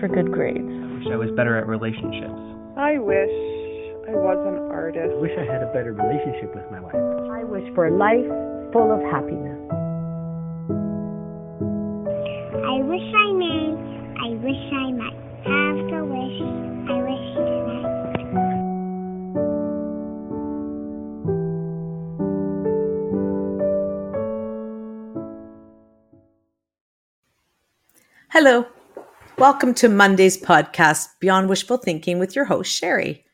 for good grades. I wish I was better at relationships. I wish I was an artist. I wish I had a better relationship with my wife. I wish for a life full of happiness. I wish I may. I wish I might have the wish. I wish tonight. Hello. Welcome to Monday's podcast, Beyond Wishful Thinking, with your host, Sherry.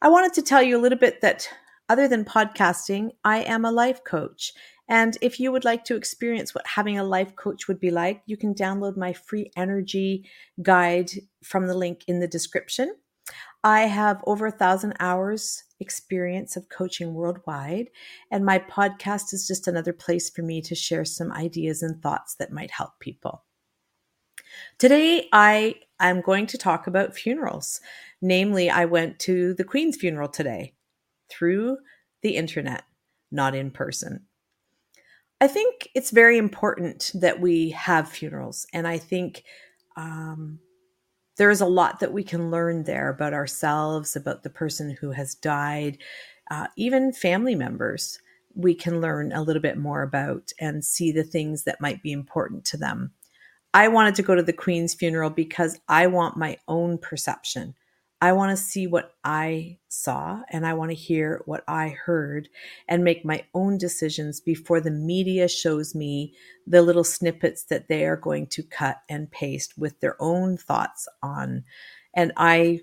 I wanted to tell you a little bit that other than podcasting, I am a life coach. And if you would like to experience what having a life coach would be like, you can download my free energy guide from the link in the description. I have over a thousand hours experience of coaching worldwide, and my podcast is just another place for me to share some ideas and thoughts that might help people. Today, I am going to talk about funerals. Namely, I went to the Queen's funeral today through the internet, not in person. I think it's very important that we have funerals, and I think um, there is a lot that we can learn there about ourselves, about the person who has died, uh, even family members. We can learn a little bit more about and see the things that might be important to them. I wanted to go to the Queen's funeral because I want my own perception I want to see what I saw and I want to hear what I heard and make my own decisions before the media shows me the little snippets that they are going to cut and paste with their own thoughts on. And I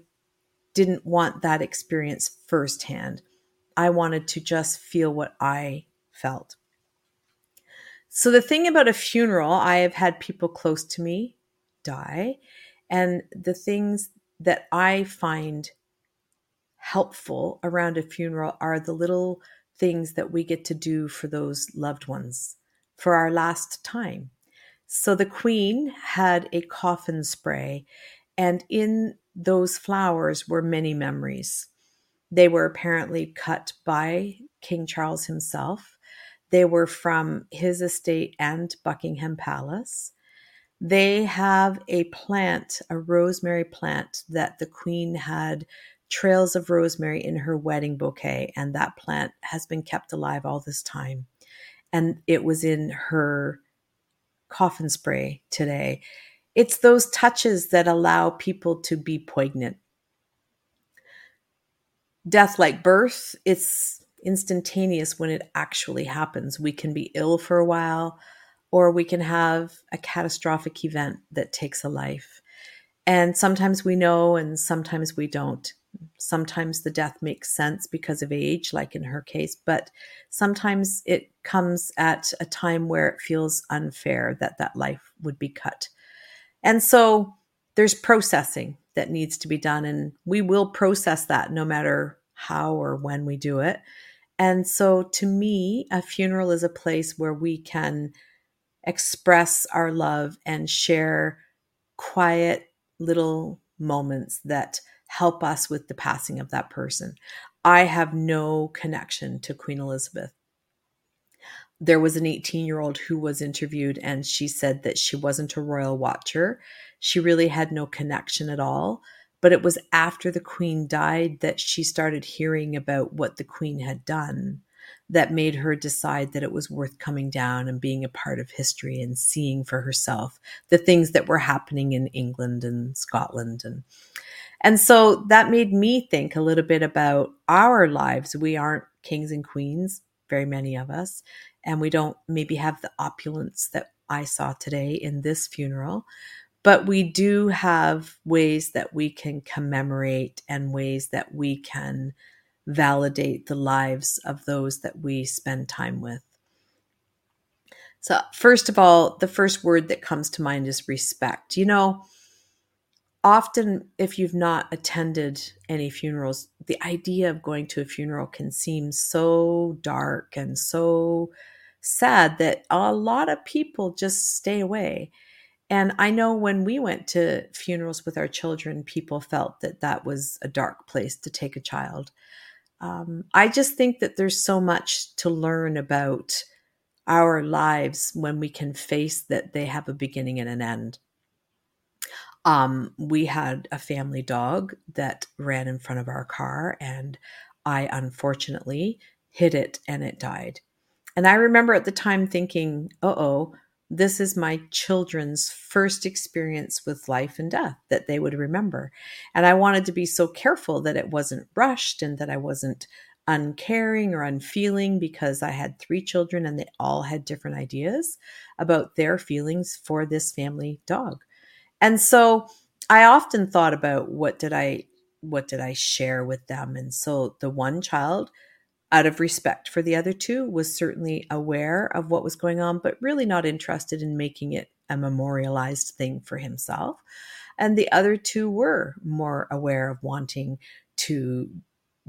didn't want that experience firsthand. I wanted to just feel what I felt. So, the thing about a funeral, I have had people close to me die. And the things that I find helpful around a funeral are the little things that we get to do for those loved ones for our last time. So the queen had a coffin spray, and in those flowers were many memories. They were apparently cut by King Charles himself. They were from his estate and Buckingham Palace. They have a plant, a rosemary plant that the queen had trails of rosemary in her wedding bouquet, and that plant has been kept alive all this time. And it was in her coffin spray today. It's those touches that allow people to be poignant. Death like birth, it's instantaneous when it actually happens. We can be ill for a while, or we can have a catastrophic event that takes a life. And sometimes we know, and sometimes we don't. Sometimes the death makes sense because of age, like in her case, but sometimes it comes at a time where it feels unfair that that life would be cut. And so there's processing that needs to be done, and we will process that no matter how or when we do it. And so to me, a funeral is a place where we can express our love and share quiet little moments that help us with the passing of that person. I have no connection to Queen Elizabeth. There was an 18 year old who was interviewed, and she said that she wasn't a royal watcher. She really had no connection at all. But it was after the Queen died that she started hearing about what the Queen had done that made her decide that it was worth coming down and being a part of history and seeing for herself the things that were happening in England and Scotland and and so that made me think a little bit about our lives. We aren't kings and queens, very many of us, and we don't maybe have the opulence that I saw today in this funeral, but we do have ways that we can commemorate and ways that we can validate the lives of those that we spend time with. So, first of all, the first word that comes to mind is respect. You know, often if you've not attended any funerals, the idea of going to a funeral can seem so dark and so sad that a lot of people just stay away. And I know when we went to funerals with our children, people felt that that was a dark place to take a child um, I just think that there's so much to learn about our lives when we can face that they have a beginning and an end. Um, we had a family dog that ran in front of our car, and I unfortunately hit it and it died. And I remember at the time thinking, uh oh, this is my children's first experience with life and death that they would remember. And I wanted to be so careful that it wasn't rushed and that I wasn't uncaring or unfeeling because I had three children and they all had different ideas about their feelings for this family dog. And so I often thought about what did I what did I share with them? And so the one child out of respect for the other two was certainly aware of what was going on but really not interested in making it a memorialized thing for himself. And the other two were more aware of wanting to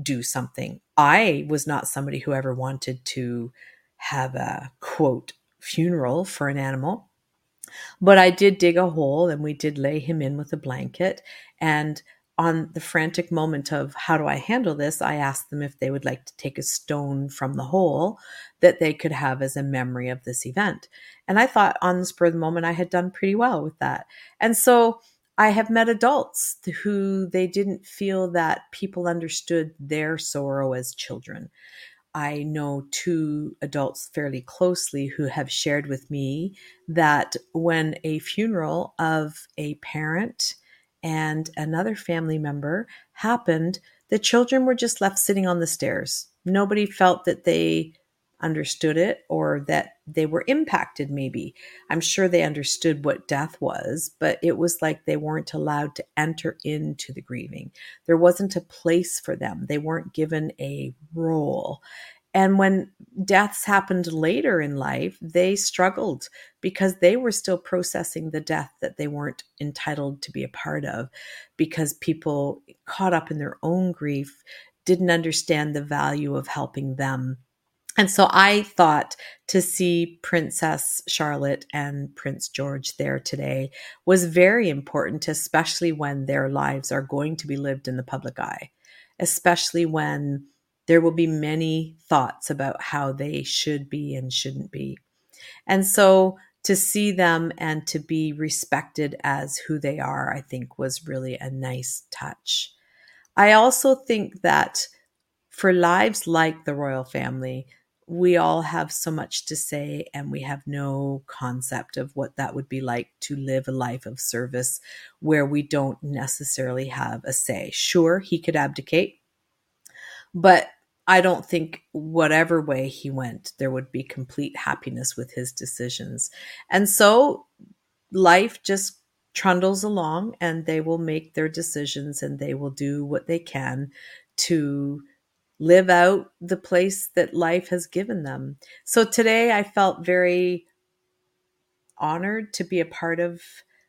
do something. I was not somebody who ever wanted to have a quote funeral for an animal, but I did dig a hole and we did lay him in with a blanket. And on the frantic moment of how do I handle this, I asked them if they would like to take a stone from the hole that they could have as a memory of this event. And I thought on the spur of the moment I had done pretty well with that. And so I have met adults who they didn't feel that people understood their sorrow as children. I know two adults fairly closely who have shared with me that when a funeral of a parent and another family member happened, the children were just left sitting on the stairs. Nobody felt that they understood it or that they were impacted maybe. I'm sure they understood what death was but it was like they weren't allowed to enter into the grieving. There wasn't a place for them. They weren't given a role and when deaths happened later in life they struggled because they were still processing the death that they weren't entitled to be a part of because people caught up in their own grief didn't understand the value of helping them. And so I thought to see Princess Charlotte and Prince George there today was very important, especially when their lives are going to be lived in the public eye, especially when there will be many thoughts about how they should be and shouldn't be. And so to see them and to be respected as who they are, I think was really a nice touch. I also think that for lives like the royal family, we all have so much to say and we have no concept of what that would be like to live a life of service where we don't necessarily have a say. Sure, he could abdicate, but I don't think whatever way he went, there would be complete happiness with his decisions. And so life just trundles along and they will make their decisions and they will do what they can to live out the place that life has given them. So today I felt very honored to be a part of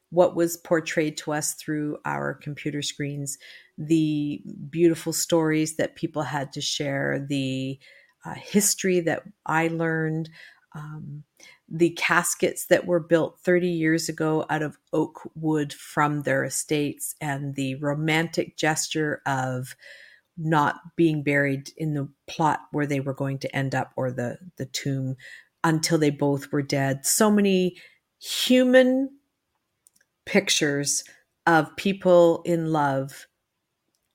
what was portrayed to us through our computer screens, the beautiful stories that people had to share, the uh, history that I learned, um, the caskets that were built 30 years ago out of oak wood from their estates, and the romantic gesture of not being buried in the plot where they were going to end up or the the tomb until they both were dead. So many human pictures of people in love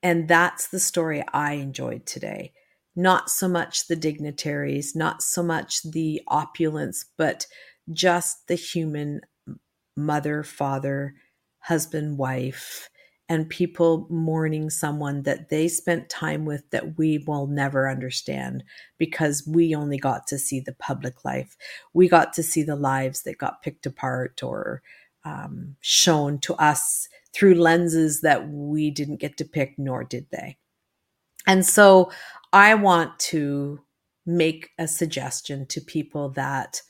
and that's the story i enjoyed today not so much the dignitaries not so much the opulence but just the human mother father husband wife and people mourning someone that they spent time with that we will never understand because we only got to see the public life. We got to see the lives that got picked apart or um, shown to us through lenses that we didn't get to pick, nor did they. And so I want to make a suggestion to people that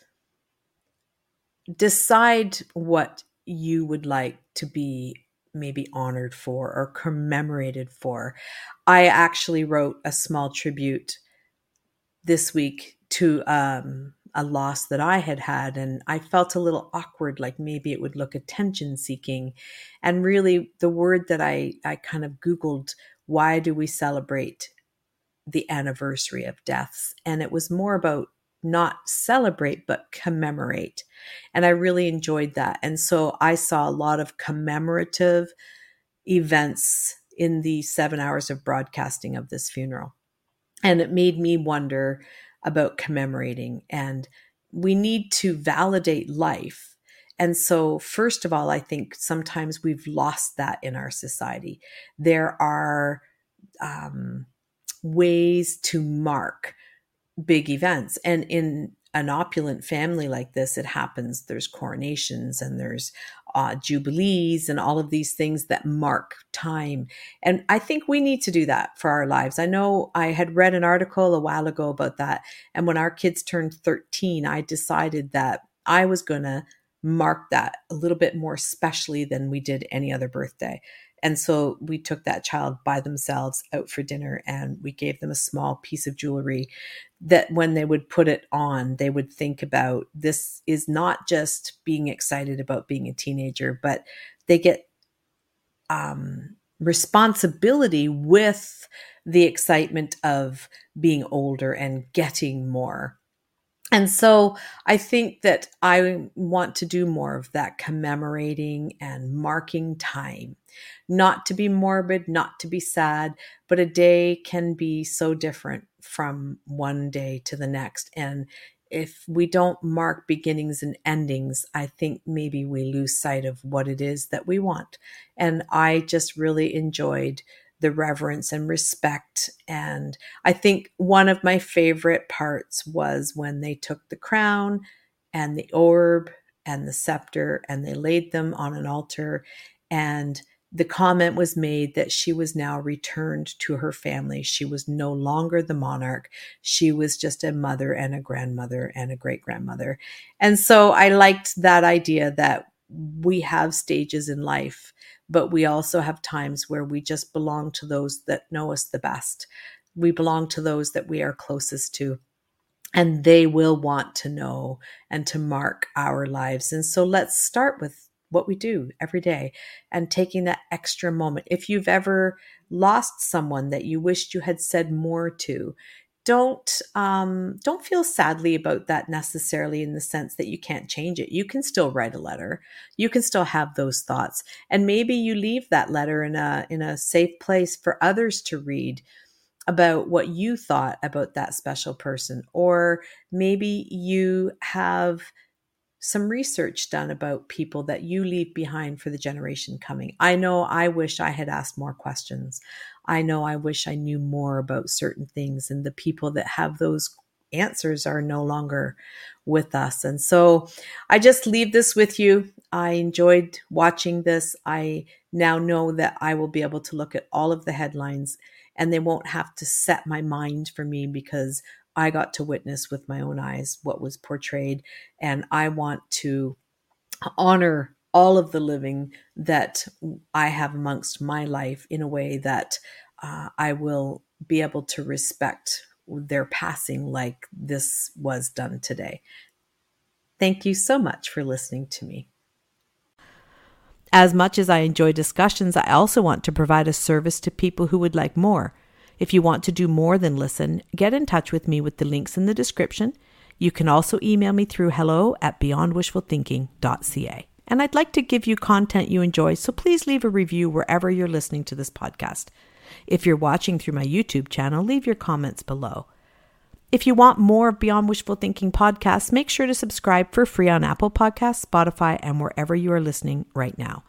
decide what you would like to be maybe honored for or commemorated for. I actually wrote a small tribute this week to um, a loss that I had had, and I felt a little awkward, like maybe it would look attention seeking. And really, the word that I, I kind of Googled, why do we celebrate the anniversary of deaths? And it was more about not celebrate, but commemorate. And I really enjoyed that. And so I saw a lot of commemorative events in the seven hours of broadcasting of this funeral. And it made me wonder about commemorating. And we need to validate life. And so, first of all, I think sometimes we've lost that in our society. There are um, ways to mark big events. And in an opulent family like this, it happens. There's coronations and there's uh, jubilees and all of these things that mark time. And I think we need to do that for our lives. I know I had read an article a while ago about that. And when our kids turned 13, I decided that I was going to mark that a little bit more specially than we did any other birthday. And so we took that child by themselves out for dinner and we gave them a small piece of jewelry that when they would put it on, they would think about this is not just being excited about being a teenager, but they get um, responsibility with the excitement of being older and getting more. And so I think that I want to do more of that commemorating and marking time. Not to be morbid, not to be sad, but a day can be so different from one day to the next. And if we don't mark beginnings and endings, I think maybe we lose sight of what it is that we want. And I just really enjoyed the reverence and respect. And I think one of my favorite parts was when they took the crown and the orb and the scepter and they laid them on an altar. And the comment was made that she was now returned to her family. She was no longer the monarch. She was just a mother and a grandmother and a great grandmother. And so I liked that idea that we have stages in life but we also have times where we just belong to those that know us the best. We belong to those that we are closest to. And they will want to know and to mark our lives. And so let's start with what we do every day and taking that extra moment. If you've ever lost someone that you wished you had said more to, don't um, don't feel sadly about that necessarily in the sense that you can't change it you can still write a letter you can still have those thoughts and maybe you leave that letter in a in a safe place for others to read about what you thought about that special person or maybe you have some research done about people that you leave behind for the generation coming. I know I wish I had asked more questions. I know I wish I knew more about certain things, and the people that have those answers are no longer with us. And so I just leave this with you. I enjoyed watching this. I now know that I will be able to look at all of the headlines and they won't have to set my mind for me because I got to witness with my own eyes what was portrayed. And I want to honor all of the living that I have amongst my life in a way that uh, I will be able to respect their passing like this was done today. Thank you so much for listening to me. As much as I enjoy discussions, I also want to provide a service to people who would like more. If you want to do more than listen, get in touch with me with the links in the description. You can also email me through hello at beyondwishfulthinking.ca. And I'd like to give you content you enjoy, so please leave a review wherever you're listening to this podcast. If you're watching through my YouTube channel, leave your comments below. If you want more of Beyond Wishful Thinking podcasts, make sure to subscribe for free on Apple Podcasts, Spotify, and wherever you are listening right now.